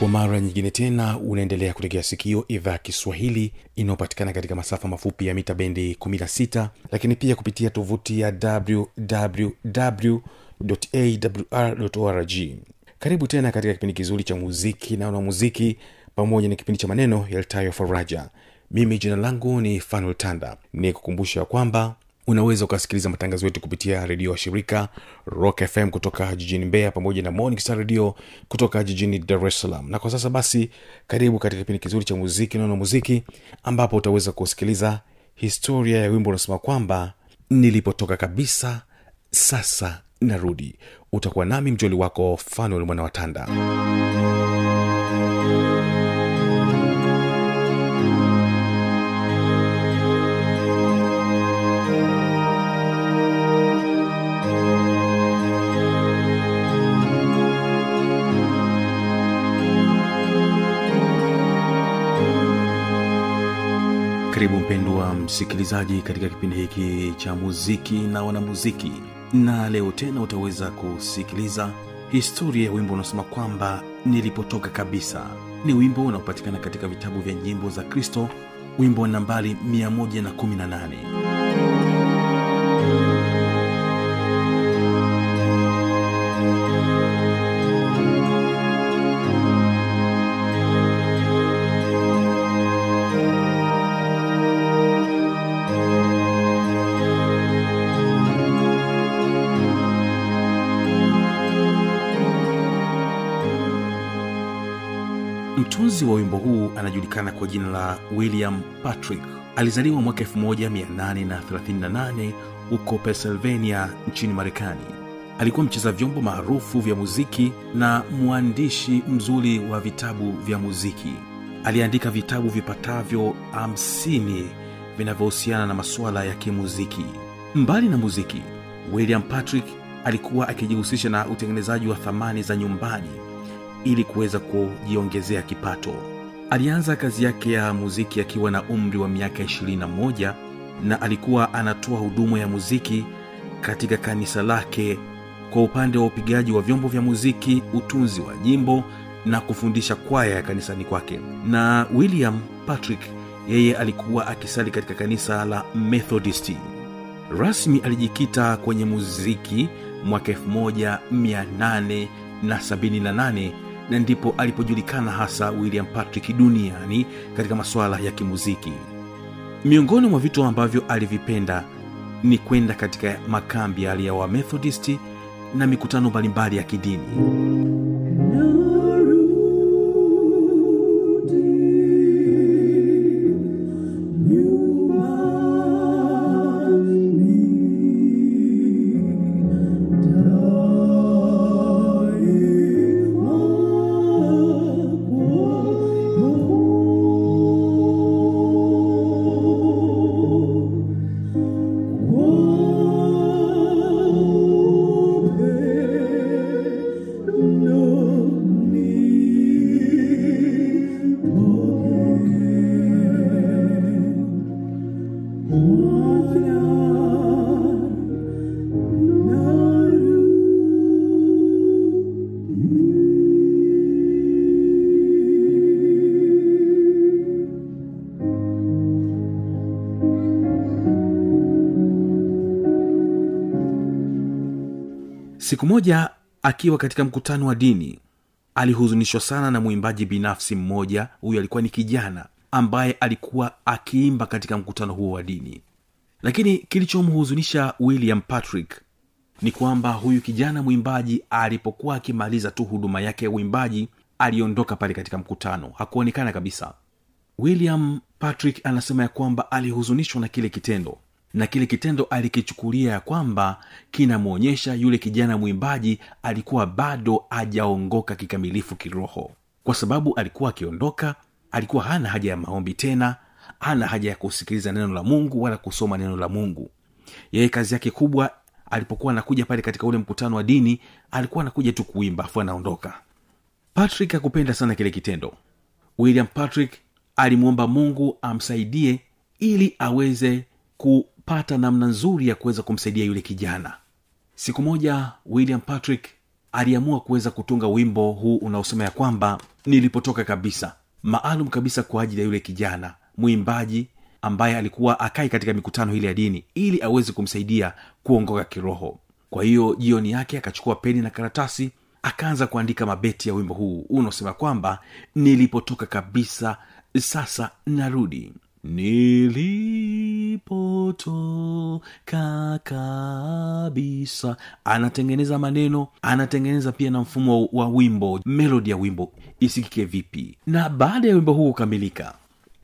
kwa mara nyingine tena unaendelea kutegea sikio idhaa kiswahili inayopatikana katika masafa mafupi ya mita bendi 16 lakini pia kupitia tovuti ya wwwawr karibu tena katika kipindi kizuri cha muziki na wanamuziki pamoja na kipindi cha maneno yaltayo faraja. Mimi jina langu ni fanuel tanda ni kukumbusha kwamba unaweza ukasikiliza matangazo yetu kupitia redio wa shirika rock fm kutoka jijini mbeya pamoja na morning star radio kutoka jijini dar es salaam. Na kwa sasa basi karibu katika kipindi kizuri cha muziki naona muziki ambapo utaweza kusikiliza historia ya wimbo unasema kwamba nilipotoka kabisa sasa narudi. Utakuwa nami mjoli wako fanuel mwana watanda msikilizaji katika kipindi hiki cha muziki na wanamuziki. Na leo tena utaweza kusikiliza historia ya wimbo unaosema kwamba nilipotoka kabisa. Ni wimbo unaopatikana katika vitabu vya nyimbo za kristo wimbo nambari 118 mtunzi wa wimbo huu anajulikana kwa jina la william patrick. Alizaliwa mwaka 1838 huko pennsylvania nchini marekani. Alikuwa mcheza vyombo maarufu vya muziki na mwandishi mzuri wa vitabu vya muziki. Aliandika vitabu vipatavyo 50 vinavyohusiana na masuala ya kimuziki. Mbali na muziki william patrick alikuwa akijihusisha na utengenezaji wa thamani za nyumbani ili kuweza kujiongezea kipato. Alianza kazi yake ya muziki akiwa na umri wa miaka 21 na alikuwa anatoa huduma ya muziki katika kanisa lake kwa upande wa upigaji wa vyombo vya muziki utunzi wa nyimbo na kufundisha kwaya ya kanisani kwake. Na william patrick yeye alikuwa akisali katika kanisa la methodisti rasmi alijikita kwenye muziki mwaka 1878 na ndipo alipojulikana hasa william patrick duniani katika masuala ya kimuziki. Miongoni mwa vitu ambavyo alivipenda ni kwenda katika makambi yale ya wamethodisti na mikutano mbalimbali ya kidini siku moja akiwa katika mkutano wa dini alihuzunishwa sana na mwimbaji binafsi mmoja. Huyu alikuwa ni kijana ambaye alikuwa akiimba katika mkutano huo wa dini. Lakini kilichomhuzunisha william patrick ni kwamba huyu kijana mwimbaji alipokuwa akimaliza tu huduma yake ya uimbaji aliondoka pale katika mkutano. Hakuonekana kabisa. William patrick anasema ya kwamba alihuzunishwa na kile kitendo na kile kitendo alikichukulia ya kwamba kinamwonyesha yule kijana mwimbaji alikuwa bado ajaongoka kikamilifu kiroho. Kwa sababu alikuwa akiondoka alikuwa hana haja ya maombi tena hana haja ya kusikiliza neno la mungu wala kusoma neno la mungu. Yeye kazi yake kubwa alipokuwa anakuja pale katika ule mkutano wa dini alikuwa anakuja tu kuimba afu anaondoka. Patrick akupenda sana kile kitendo. William patrick alimwomba mungu amsaidie ili aweze kupata namna nzuri ya kuweza kumsaidia yule kijana. Siku moja william patrick aliamua kuweza kutunga wimbo huu unaosema ya kwamba nilipotoka kabisa. Maalum kabisa kwa ajili ya yule kijana mwimbaji ambaye alikuwa akai katika mikutano ile ya dini ili aweze kumsaidia kuongoka kiroho. Kwa hiyo jioni yake akachukua peni na karatasi akaanza kuandika mabeti ya wimbo huu unaosema kwamba nilipotoka kabisa sasa narudi nilipotoka kabisa. Anatengeneza maneno anatengeneza pia na mfumo wa wimbo melodi ya wimbo. Isikike vipi? Na baada ya wimbo huu kukamilika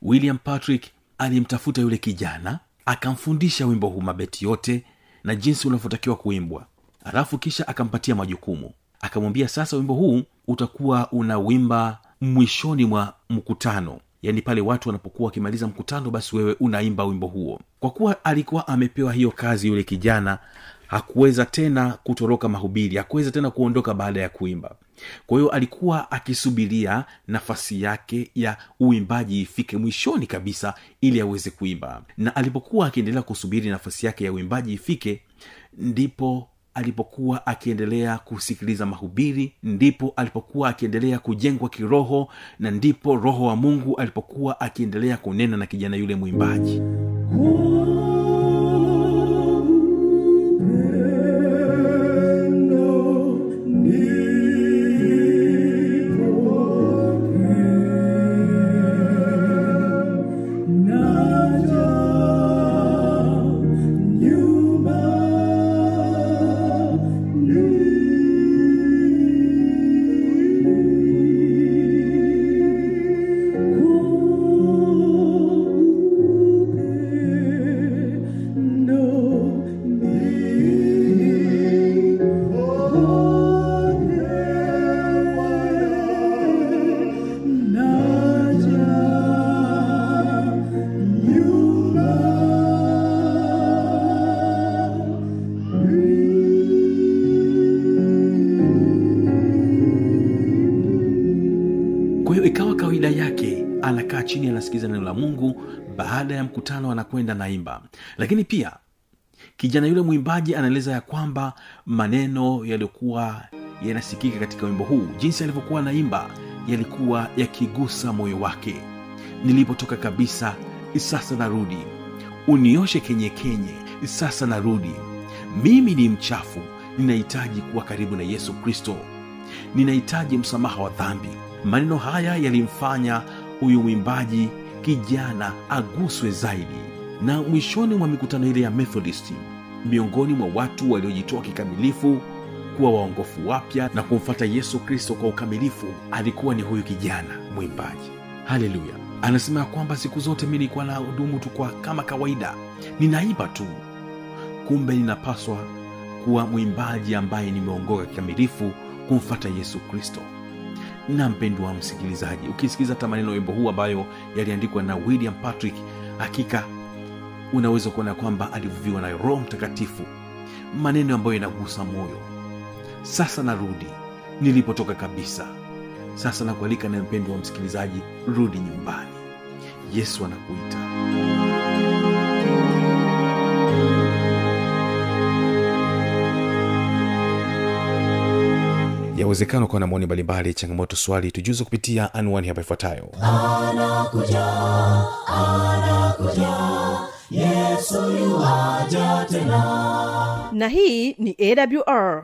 william patrick alimtafuta yule kijana akamfundisha wimbo huu mabeti yote na jinsi unavyotakiwa kuimbwa. Alafu kisha akampatia majukumu. Akamwambia sasa wimbo huu utakuwa unawimba mwishoni mwa mkutano yaani pale watu wanapokuwa wakimaliza mkutano basi wewe unaimba wimbo huo. Kwa kuwa alikuwa amepewa hiyo kazi yule kijana hakuweza tena kutoroka mahubiri hakuweza tena kuondoka baada ya kuimba. Kwa hiyo alikuwa akisubiria nafasi yake ya uimbaji ifike mwishoni kabisa ili aweze kuimba. Na alipokuwa akiendelea kusubiri nafasi yake ya uimbaji ifike ndipo alipokuwa akiendelea kusikiliza mahubiri ndipo alipokuwa akiendelea kujengwa kiroho na ndipo roho wa mungu alipokuwa akiendelea kunena na kijana yule mwimbaji. kwa anasikiza neno la mungu baada ya mkutano anakwenda naimba. Lakini pia kijana yule mwimbaji anaeleza ya kwamba maneno yaliyokuwa yanasikika katika wimbo huu jinsi alivyokuwa naimba yalikuwa yakigusa moyo wake. Nilipotoka kabisa sasa narudi. Unioshe kenye kenye sasa narudi. Mimi ni mchafu ninahitaji kuwa karibu na yesu kristo. Ninahitaji msamaha wa dhambi. Maneno haya yalimfanya huyu mwimbaji kijana aguswe zaidi. Na mwishoni mwa mikutano ile ya methodisti miongoni mwa watu waliojitoa kikamilifu kuwa waongofu wapya na kumfata yesu kristo kwa ukamilifu alikuwa ni huyu kijana mwimbaji. Haleluya! Anasema ya kwamba siku zote mi nilikuwa na hudumu tu kwa kama kawaida. Ninaimba tu. Kumbe ninapaswa kuwa mwimbaji ambaye nimeongoka kikamilifu kumfata yesu kristo na mpendwa msikilizaji ukisikiliza hata maneno wimbo huu ambayo yaliandikwa na william patrick hakika unaweza kuona kwamba alivuviwa na roho mtakatifu maneno ambayo yanagusa moyo. Sasa narudi nilipotoka kabisa. Sasa nakualika na mpendo wa msikilizaji rudi nyumbani. Yesu anakuita yawezekana ukawa na maoni mbalimbali changamoto swali tujuze kupitia anwani hapa ifuatayo. Yuaja tena. Na hii ni awr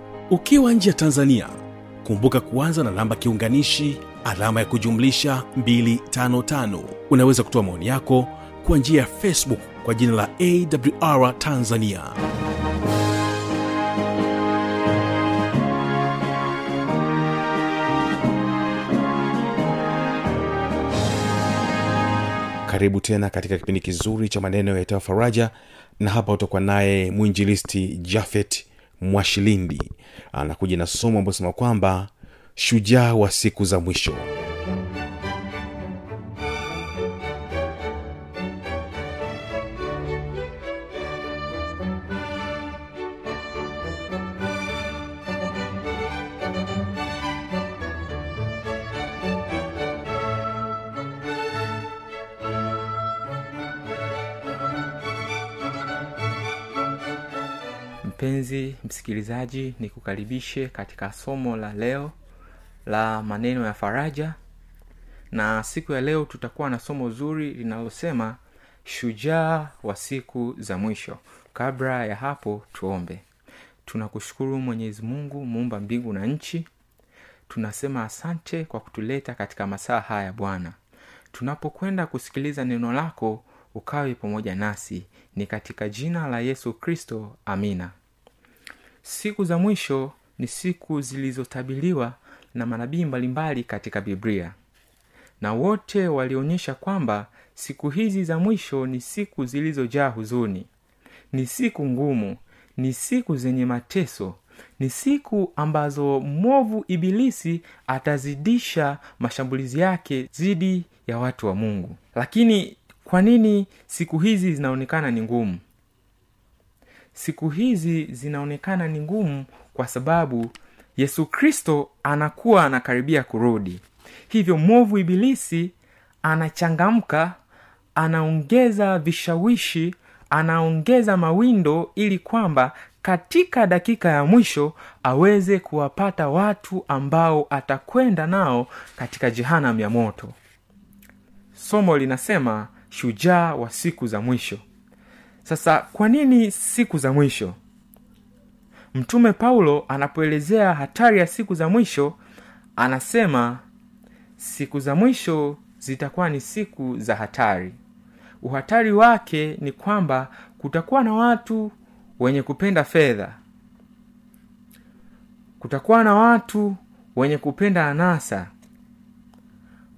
ukiwa nje ya tanzania kumbuka kuanza na namba kiunganishi alama ya kujumlisha 255 unaweza kutoa maoni yako kwa njia ya facebook kwa jina la awr tanzania. Karibu tena katika kipindi kizuri cha maneno ya faraja na hapa utakuwa naye mwinjilisti jafet mwashilindi. Anakuja na somo ambayo sema kwamba shujaa wa siku za mwisho msikilizaji nikukaribishe katika somo la leo la maneno ya faraja. Na siku ya leo tutakuwa na somo zuri linalosema shujaa wa siku za mwisho. Kabla ya hapo tuombe. Tunakushukuru mwenyezi mungu muumba mbingu na nchi. Tunasema asante kwa kutuleta katika masaa haya bwana. Tunapokwenda kusikiliza neno lako ukawe pamoja nasi. Ni katika jina la yesu kristo amina siku za mwisho ni siku zilizotabiliwa na manabii mbalimbali katika biblia. Na wote walionyesha kwamba siku hizi za mwisho ni siku zilizojaa huzuni ni siku ngumu ni siku zenye mateso ni siku ambazo mwovu ibilisi atazidisha mashambulizi yake dhidi ya watu wa mungu. Lakini kwa nini siku hizi zinaonekana ni ngumu siku hizi zinaonekana ni ngumu kwa sababu yesu kristo anakuwa anakaribia kurudi. Hivyo mwovu ibilisi anachangamka anaongeza vishawishi anaongeza mawindo ili kwamba katika dakika ya mwisho aweze kuwapata watu ambao atakwenda nao katika jehanam ya moto. Somo linasema shujaa wa siku za mwisho sasa kwa nini siku za mwisho? Mtume paulo anapoelezea hatari ya siku za mwisho anasema siku za mwisho zitakuwa ni siku za hatari. Uhatari wake ni kwamba kutakuwa na watu wenye kupenda fedha. Kutakuwa na watu wenye kupenda anasa.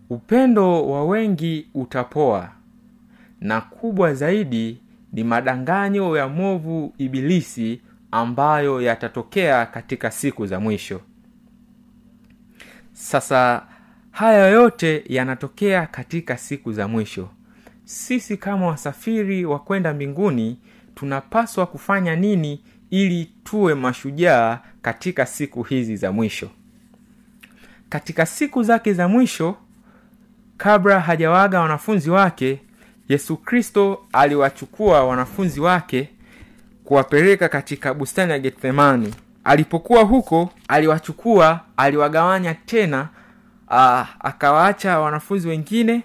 Upendo wa wengi utapoa na kubwa zaidi ni madanganyo ya mwovu ibilisi ambayo yatatokea katika siku za mwisho. Sasa haya yote yanatokea katika siku za mwisho. Sisi kama wasafiri wa kwenda mbinguni tunapaswa kufanya nini ili tuwe mashujaa katika siku hizi za mwisho? Katika siku zake za mwisho kabla hajawaga wanafunzi wake yesu kristo aliwachukua wanafunzi wake kuwapeleka katika bustani ya gethsemani alipokuwa huko aliwachukua aliwagawanya tena akawaacha wanafunzi wengine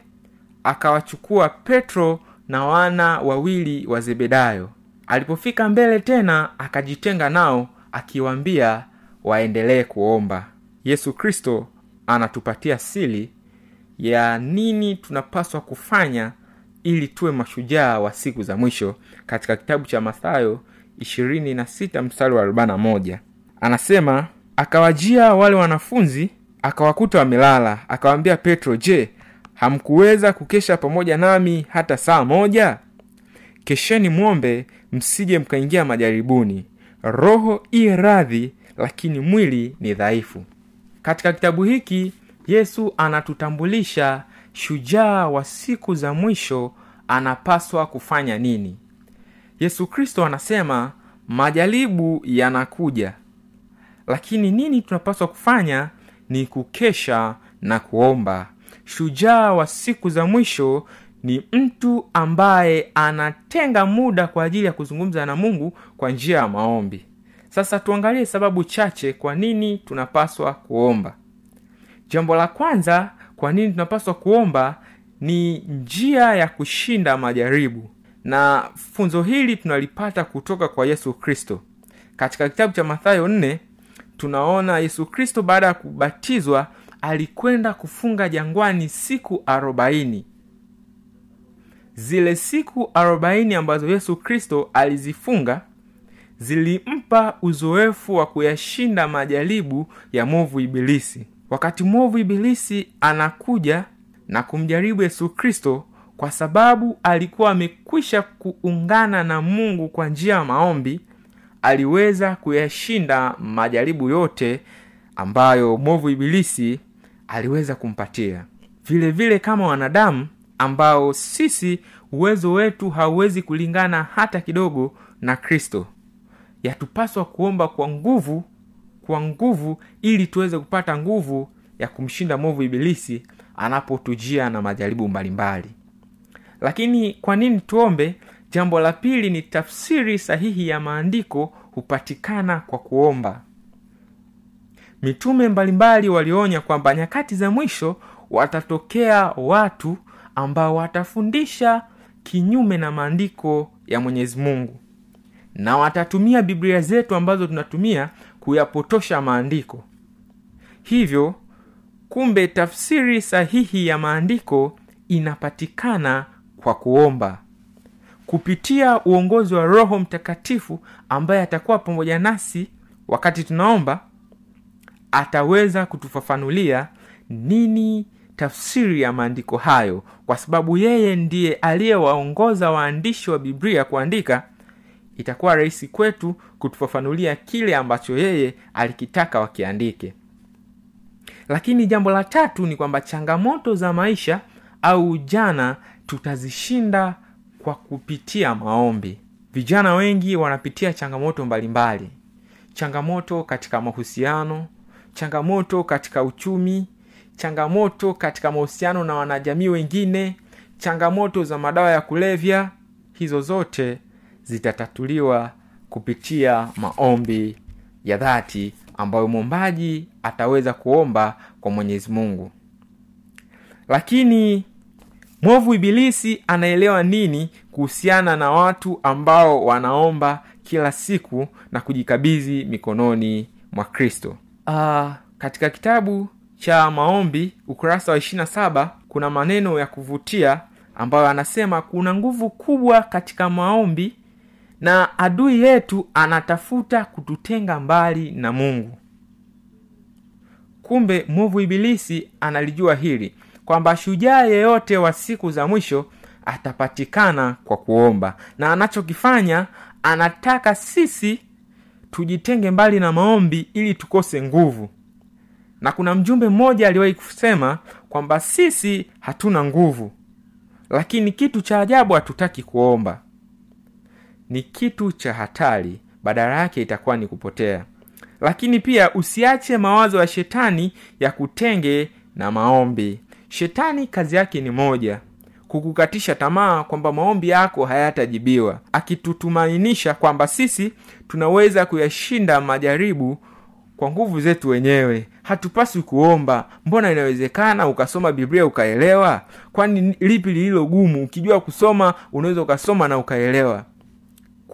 akawachukua petro na wana wawili wa zebedayo. Alipofika mbele tena akajitenga nao akiwaambia waendelee kuomba. Yesu kristo anatupatia sili ya nini tunapaswa kufanya ili tuwe mashujaa wa siku za mwisho katika kitabu cha mathayo 26 mstari wa 41 anasema akawajia wale wanafunzi akawakuta wamelala akawaambia petro je hamkuweza kukesha pamoja nami hata saa moja? Kesheni mwombe msije mkaingia majaribuni. Roho i radhi lakini mwili ni dhaifu. Katika kitabu hiki yesu anatutambulisha shujaa wa siku za mwisho anapaswa kufanya nini? Yesu kristo anasema majaribu yanakuja lakini nini tunapaswa kufanya ni kukesha na kuomba. Shujaa wa siku za mwisho ni mtu ambaye anatenga muda kwa ajili ya kuzungumza na mungu kwa njia ya maombi. Sasa tuangalie sababu chache kwa nini tunapaswa kuomba. Jambo la kwanza kwa nini tunapaswa kuomba ni njia ya kushinda majaribu. Na funzo hili tunalipata kutoka kwa yesu kristo. Katika kitabu cha mathayo 4 tunaona yesu kristo baada ya kubatizwa alikwenda kufunga jangwani siku arobaini. Zile siku arobaini ambazo yesu kristo alizifunga zilimpa uzoefu wa kuyashinda majaribu ya mwovu ibilisi. Wakati mwovu ibilisi anakuja na kumjaribu yesu kristo kwa sababu alikuwa amekwisha kuungana na mungu kwa njia ya maombi aliweza kuyashinda majaribu yote ambayo mwovu ibilisi aliweza kumpatia. Vile vile kama wanadamu ambao sisi uwezo wetu hauwezi kulingana hata kidogo na kristo yatupaswa kuomba kwa nguvu kwa nguvu ili tuweze kupata nguvu ya kumshinda mwovu ibilisi anapotujia na majaribu mbalimbali. Lakini kwa nini tuombe? Jambo la pili ni tafsiri sahihi ya maandiko hupatikana kwa kuomba. Mitume mbalimbali walionya kwamba nyakati za mwisho watatokea watu ambao watafundisha kinyume na maandiko ya mwenyezi mungu. Na watatumia biblia zetu ambazo tunatumia kuyapotosha maandiko. Hivyo kumbe tafsiri sahihi ya maandiko inapatikana kwa kuomba. Kupitia uongozi wa roho mtakatifu ambaye atakuwa pamoja nasi wakati tunaomba ataweza kutufafanulia nini tafsiri ya maandiko hayo kwa sababu yeye ndiye aliyewaongoza waandishi wa biblia kuandika. Itakuwa rahisi kwetu kutufafanulia kile ambacho yeye alikitaka wakiandike lakini jambo la tatu ni kwamba changamoto za maisha au ujana tutazishinda kwa kupitia maombi vijana wengi wanapitia changamoto mbalimbali mbali. changamoto katika mahusiano changamoto katika uchumi changamoto katika mahusiano na wanajamii wengine changamoto za madawa ya kulevya hizo zote zitatatuliwa kupitia maombi ya dhati ambayo mwombaji ataweza kuomba kwa mwenyezi mungu. Lakini mwovu ibilisi anaelewa nini kuhusiana na watu ambao wanaomba kila siku na kujikabidhi mikononi mwa kristo? Uh, katika kitabu cha maombi ukurasa wa 27 kuna maneno ya kuvutia ambayo anasema kuna nguvu kubwa katika maombi na adui yetu anatafuta kututenga mbali na mungu. Kumbe mwovu ibilisi analijua hili kwamba shujaa yeyote wa siku za mwisho atapatikana kwa kuomba. Na anachokifanya anataka sisi tujitenge mbali na maombi ili tukose nguvu. Na kuna mjumbe mmoja aliwahi kusema kwamba sisi hatuna nguvu lakini kitu cha ajabu hatutaki kuomba ni kitu cha hatari badala yake itakuwa ni kupotea. Lakini pia usiache mawazo ya shetani ya kutenge na maombi. Shetani kazi yake ni moja kukukatisha tamaa kwamba maombi yako hayatajibiwa akitutumainisha kwamba sisi tunaweza kuyashinda majaribu kwa nguvu zetu wenyewe. Hatupaswi kuomba mbona inawezekana ukasoma biblia ukaelewa? Kwani lipi lililo gumu? Ukijua kusoma unaweza ukasoma na ukaelewa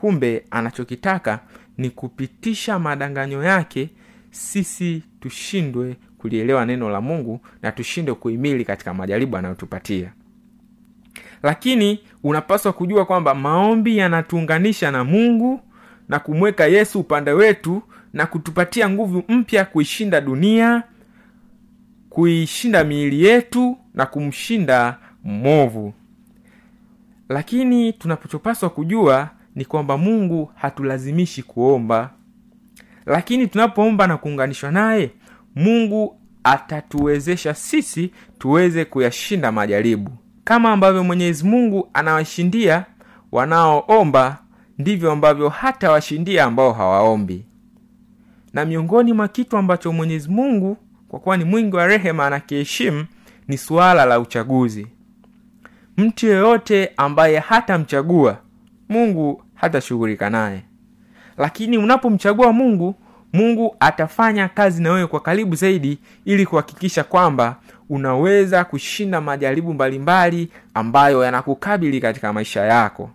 kumbe anachokitaka ni kupitisha madanganyo yake sisi tushindwe kulielewa neno la mungu na tushindwe kuhimili katika majaribu anayotupatia. Lakini unapaswa kujua kwamba maombi yanatuunganisha na mungu na kumweka yesu upande wetu na kutupatia nguvu mpya kuishinda dunia kuishinda miili yetu na kumshinda mwovu. Lakini tunachopaswa kujua ni kwamba mungu hatulazimishi kuomba. Lakini tunapoomba na kuunganishwa naye mungu atatuwezesha sisi tuweze kuyashinda majaribu. Kama ambavyo mwenyezi mungu anawashindia wanaoomba ndivyo ambavyo hata washindia ambao hawaombi. Na miongoni mwa kitu ambacho mwenyezi mungu kwa kuwa ni mwingi wa rehema anakiheshimu ni suala la uchaguzi. Mtu yeyote ambaye hatamchagua mungu hatashughulika naye. Lakini unapomchagua mungu mungu atafanya kazi na wewe kwa karibu zaidi ili kuhakikisha kwamba unaweza kushinda majaribu mbalimbali ambayo yanakukabili katika maisha yako.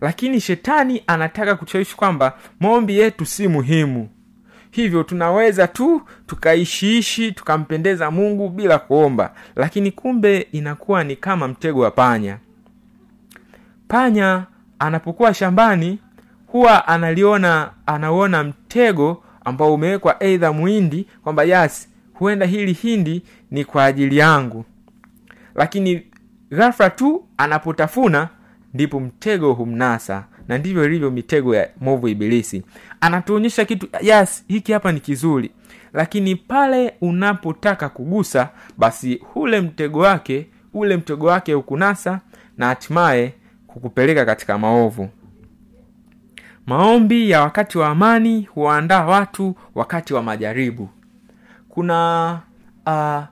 Lakini shetani anataka kutushawishi kwamba maombi yetu si muhimu. Hivyo tunaweza tu tukaishiishi tukampendeza mungu bila kuomba. Lakini kumbe inakuwa ni kama mtego wa panya. Panya anapokuwa shambani huwa analiona anauona mtego ambao umewekwa eidha mwindi kwamba yes huenda hili hindi ni kwa ajili yangu. Lakini ghafla tu anapotafuna ndipo mtego humnasa. Na ndivyo ilivyo mitego ya movu ibilisi. Anatuonyesha kitu yes hiki hapa ni kizuri. Lakini pale unapotaka kugusa basi ule mtego wake ule mtego wake hukunasa na hatimaye kukupeleka katika maovu. Maombi ya wakati wa amani huwaandaa watu wakati wa majaribu. Kuna uh,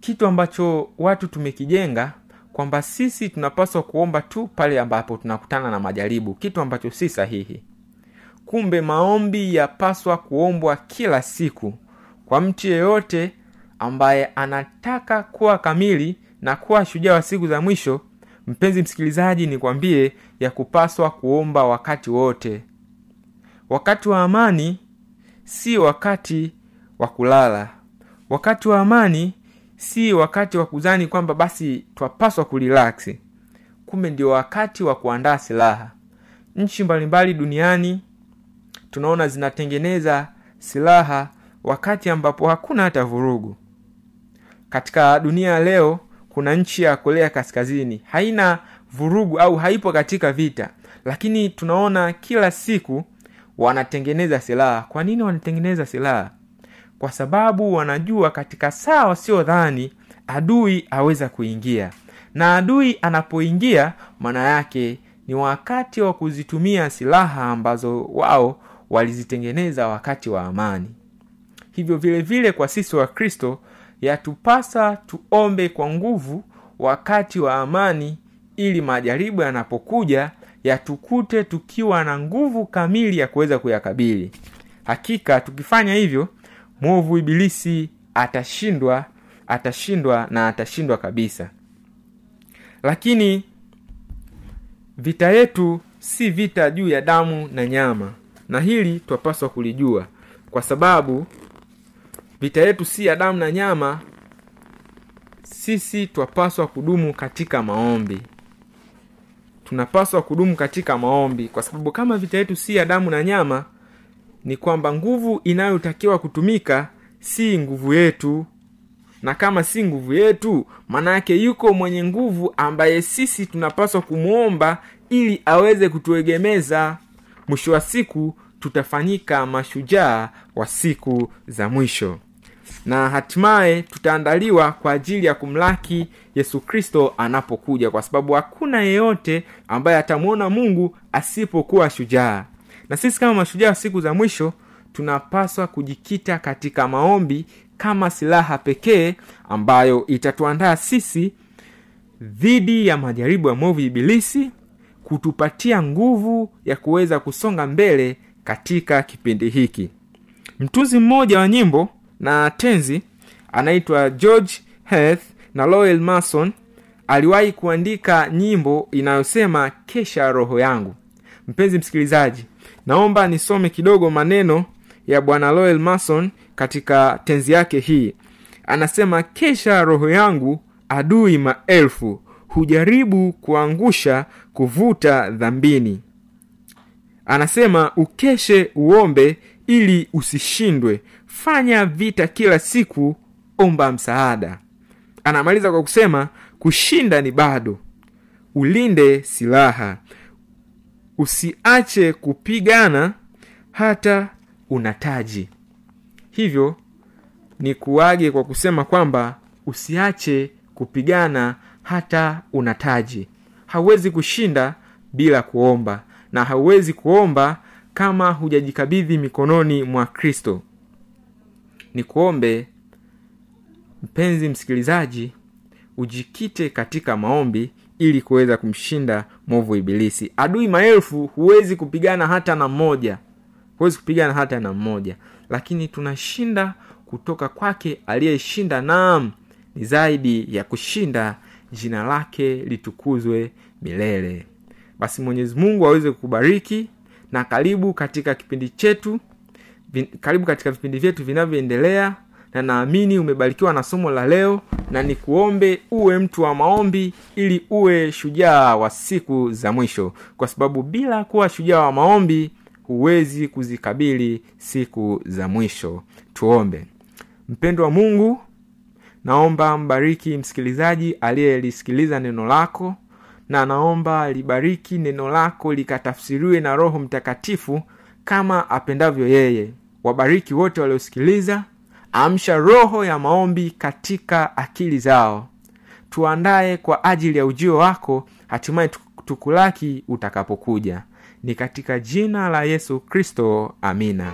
kitu ambacho watu tumekijenga kwamba sisi tunapaswa kuomba tu pale ambapo tunakutana na majaribu kitu ambacho si sahihi. Kumbe maombi yapaswa kuombwa kila siku kwa mtu yeyote ambaye anataka kuwa kamili na kuwa shujaa wa siku za mwisho mpenzi msikilizaji nikwambie ya kupaswa kuomba wakati wote. Wakati wa amani si wakati wa kulala. Wakati wa amani si wakati wa kuzani kwamba basi twapaswa kurilaksi kumbe ndio wakati wa kuandaa silaha. Nchi mbalimbali duniani tunaona zinatengeneza silaha wakati ambapo hakuna hata vurugu. Katika dunia ya leo kuna nchi ya korea kaskazini haina vurugu au haipo katika vita lakini tunaona kila siku wanatengeneza silaha. Kwa nini wanatengeneza silaha? Kwa sababu wanajua katika saa wasiodhani adui aweza kuingia. Na adui anapoingia maana yake ni wakati wa kuzitumia silaha ambazo wao walizitengeneza wakati wa amani. Hivyo vile vile kwa sisi wa kristo yatupasa tuombe kwa nguvu wakati wa amani ili majaribu yanapokuja yatukute tukiwa na nguvu kamili ya kuweza kuyakabili. Hakika tukifanya hivyo mwovu ibilisi atashindwa atashindwa na atashindwa kabisa. Lakini vita yetu si vita juu ya damu na nyama na hili twapaswa kulijua kwa sababu vita yetu si ya damu na nyama. Sisi twapaswa kudumu katika maombi. Tunapaswa kudumu katika maombi. Kwa sababu kama vita yetu si ya damu na nyama ni kwamba nguvu inayotakiwa kutumika si nguvu yetu. Na kama si nguvu yetu maanayake yuko mwenye nguvu ambaye sisi tunapaswa kumwomba ili aweze kutuegemeza. Mwisho wa siku tutafanyika mashujaa wa siku za mwisho na hatimaye tutaandaliwa kwa ajili ya kumlaki yesu kristo anapokuja kwa sababu hakuna yeyote ambaye atamwona mungu asipokuwa shujaa. Na sisi kama mashujaa siku za mwisho tunapaswa kujikita katika maombi kama silaha pekee ambayo itatuandaa sisi dhidi ya majaribu ya mwovu ibilisi kutupatia nguvu ya kuweza kusonga mbele katika kipindi hiki. Mtunzi mmoja wa nyimbo na tenzi anaitwa george heath na loel mason aliwahi kuandika nyimbo inayosema kesha roho yangu. Mpenzi msikilizaji naomba nisome kidogo maneno ya bwana loel mason katika tenzi yake hii. Anasema kesha roho yangu adui maelfu hujaribu kuangusha kuvuta dhambini. Anasema ukeshe uombe ili usishindwe fanya vita kila siku omba msaada. Anamaliza kwa kusema kushinda ni bado. Ulinde silaha. Usiache kupigana hata unataji. Hivyo ni kuage kwa kusema kwamba usiache kupigana hata unataji. Hauwezi kushinda bila kuomba na hauwezi kuomba kama hujajikabidhi mikononi mwa kristo ni kuombe mpenzi msikilizaji ujikite katika maombi ili kuweza kumshinda mwovu ibilisi. Adui maelfu huwezi kupigana hata na mmoja. Huwezi kupigana hata na mmoja. Lakini tunashinda kutoka kwake aliyeshinda naam ni zaidi ya kushinda jina lake litukuzwe milele. Basi mwenyezi mungu aweze kukubariki na karibu katika kipindi chetu vin, karibu katika vipindi vyetu vinavyoendelea na naamini umebarikiwa na somo la leo na nikuombe uwe mtu wa maombi ili uwe shujaa wa siku za mwisho. Kwa sababu bila kuwa shujaa wa maombi huwezi kuzikabili siku za mwisho. Tuombe. Mpendo wa mungu naomba mbariki msikilizaji aliyelisikiliza neno lako na naomba libariki neno lako likatafsiriwe na roho mtakatifu kama apendavyo yeye wabariki wote waliosikiliza. Amsha roho ya maombi katika akili zao. Tuandaye kwa ajili ya ujio wako hatimaye tukulaki utakapokuja. Ni katika jina la yesu kristo amina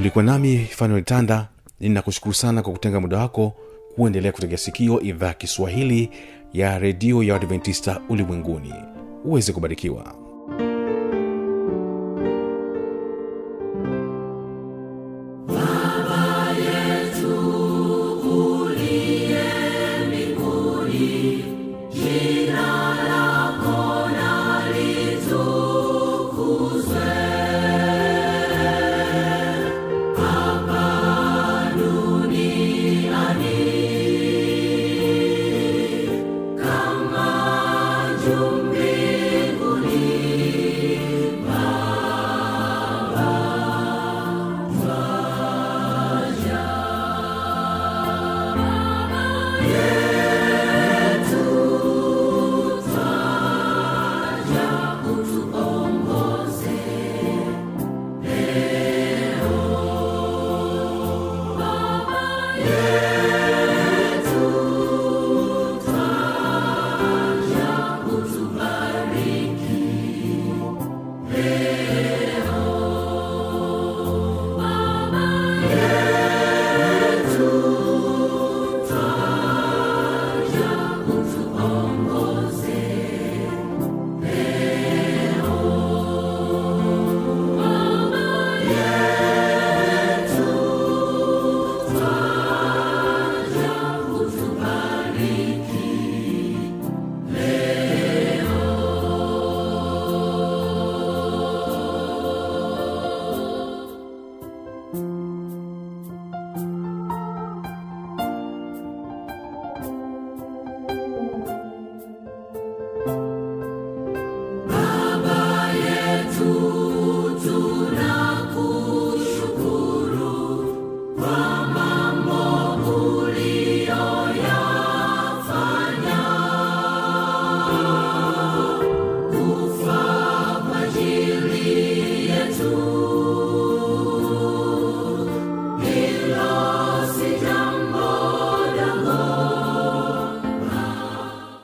ulikuwa nami fanuel tanda. Ninakushukuru sana kwa kutenga muda wako kuendelea kutegea sikio idhaa kiswahili ya redio ya adventista ulimwenguni. Uweze kubarikiwa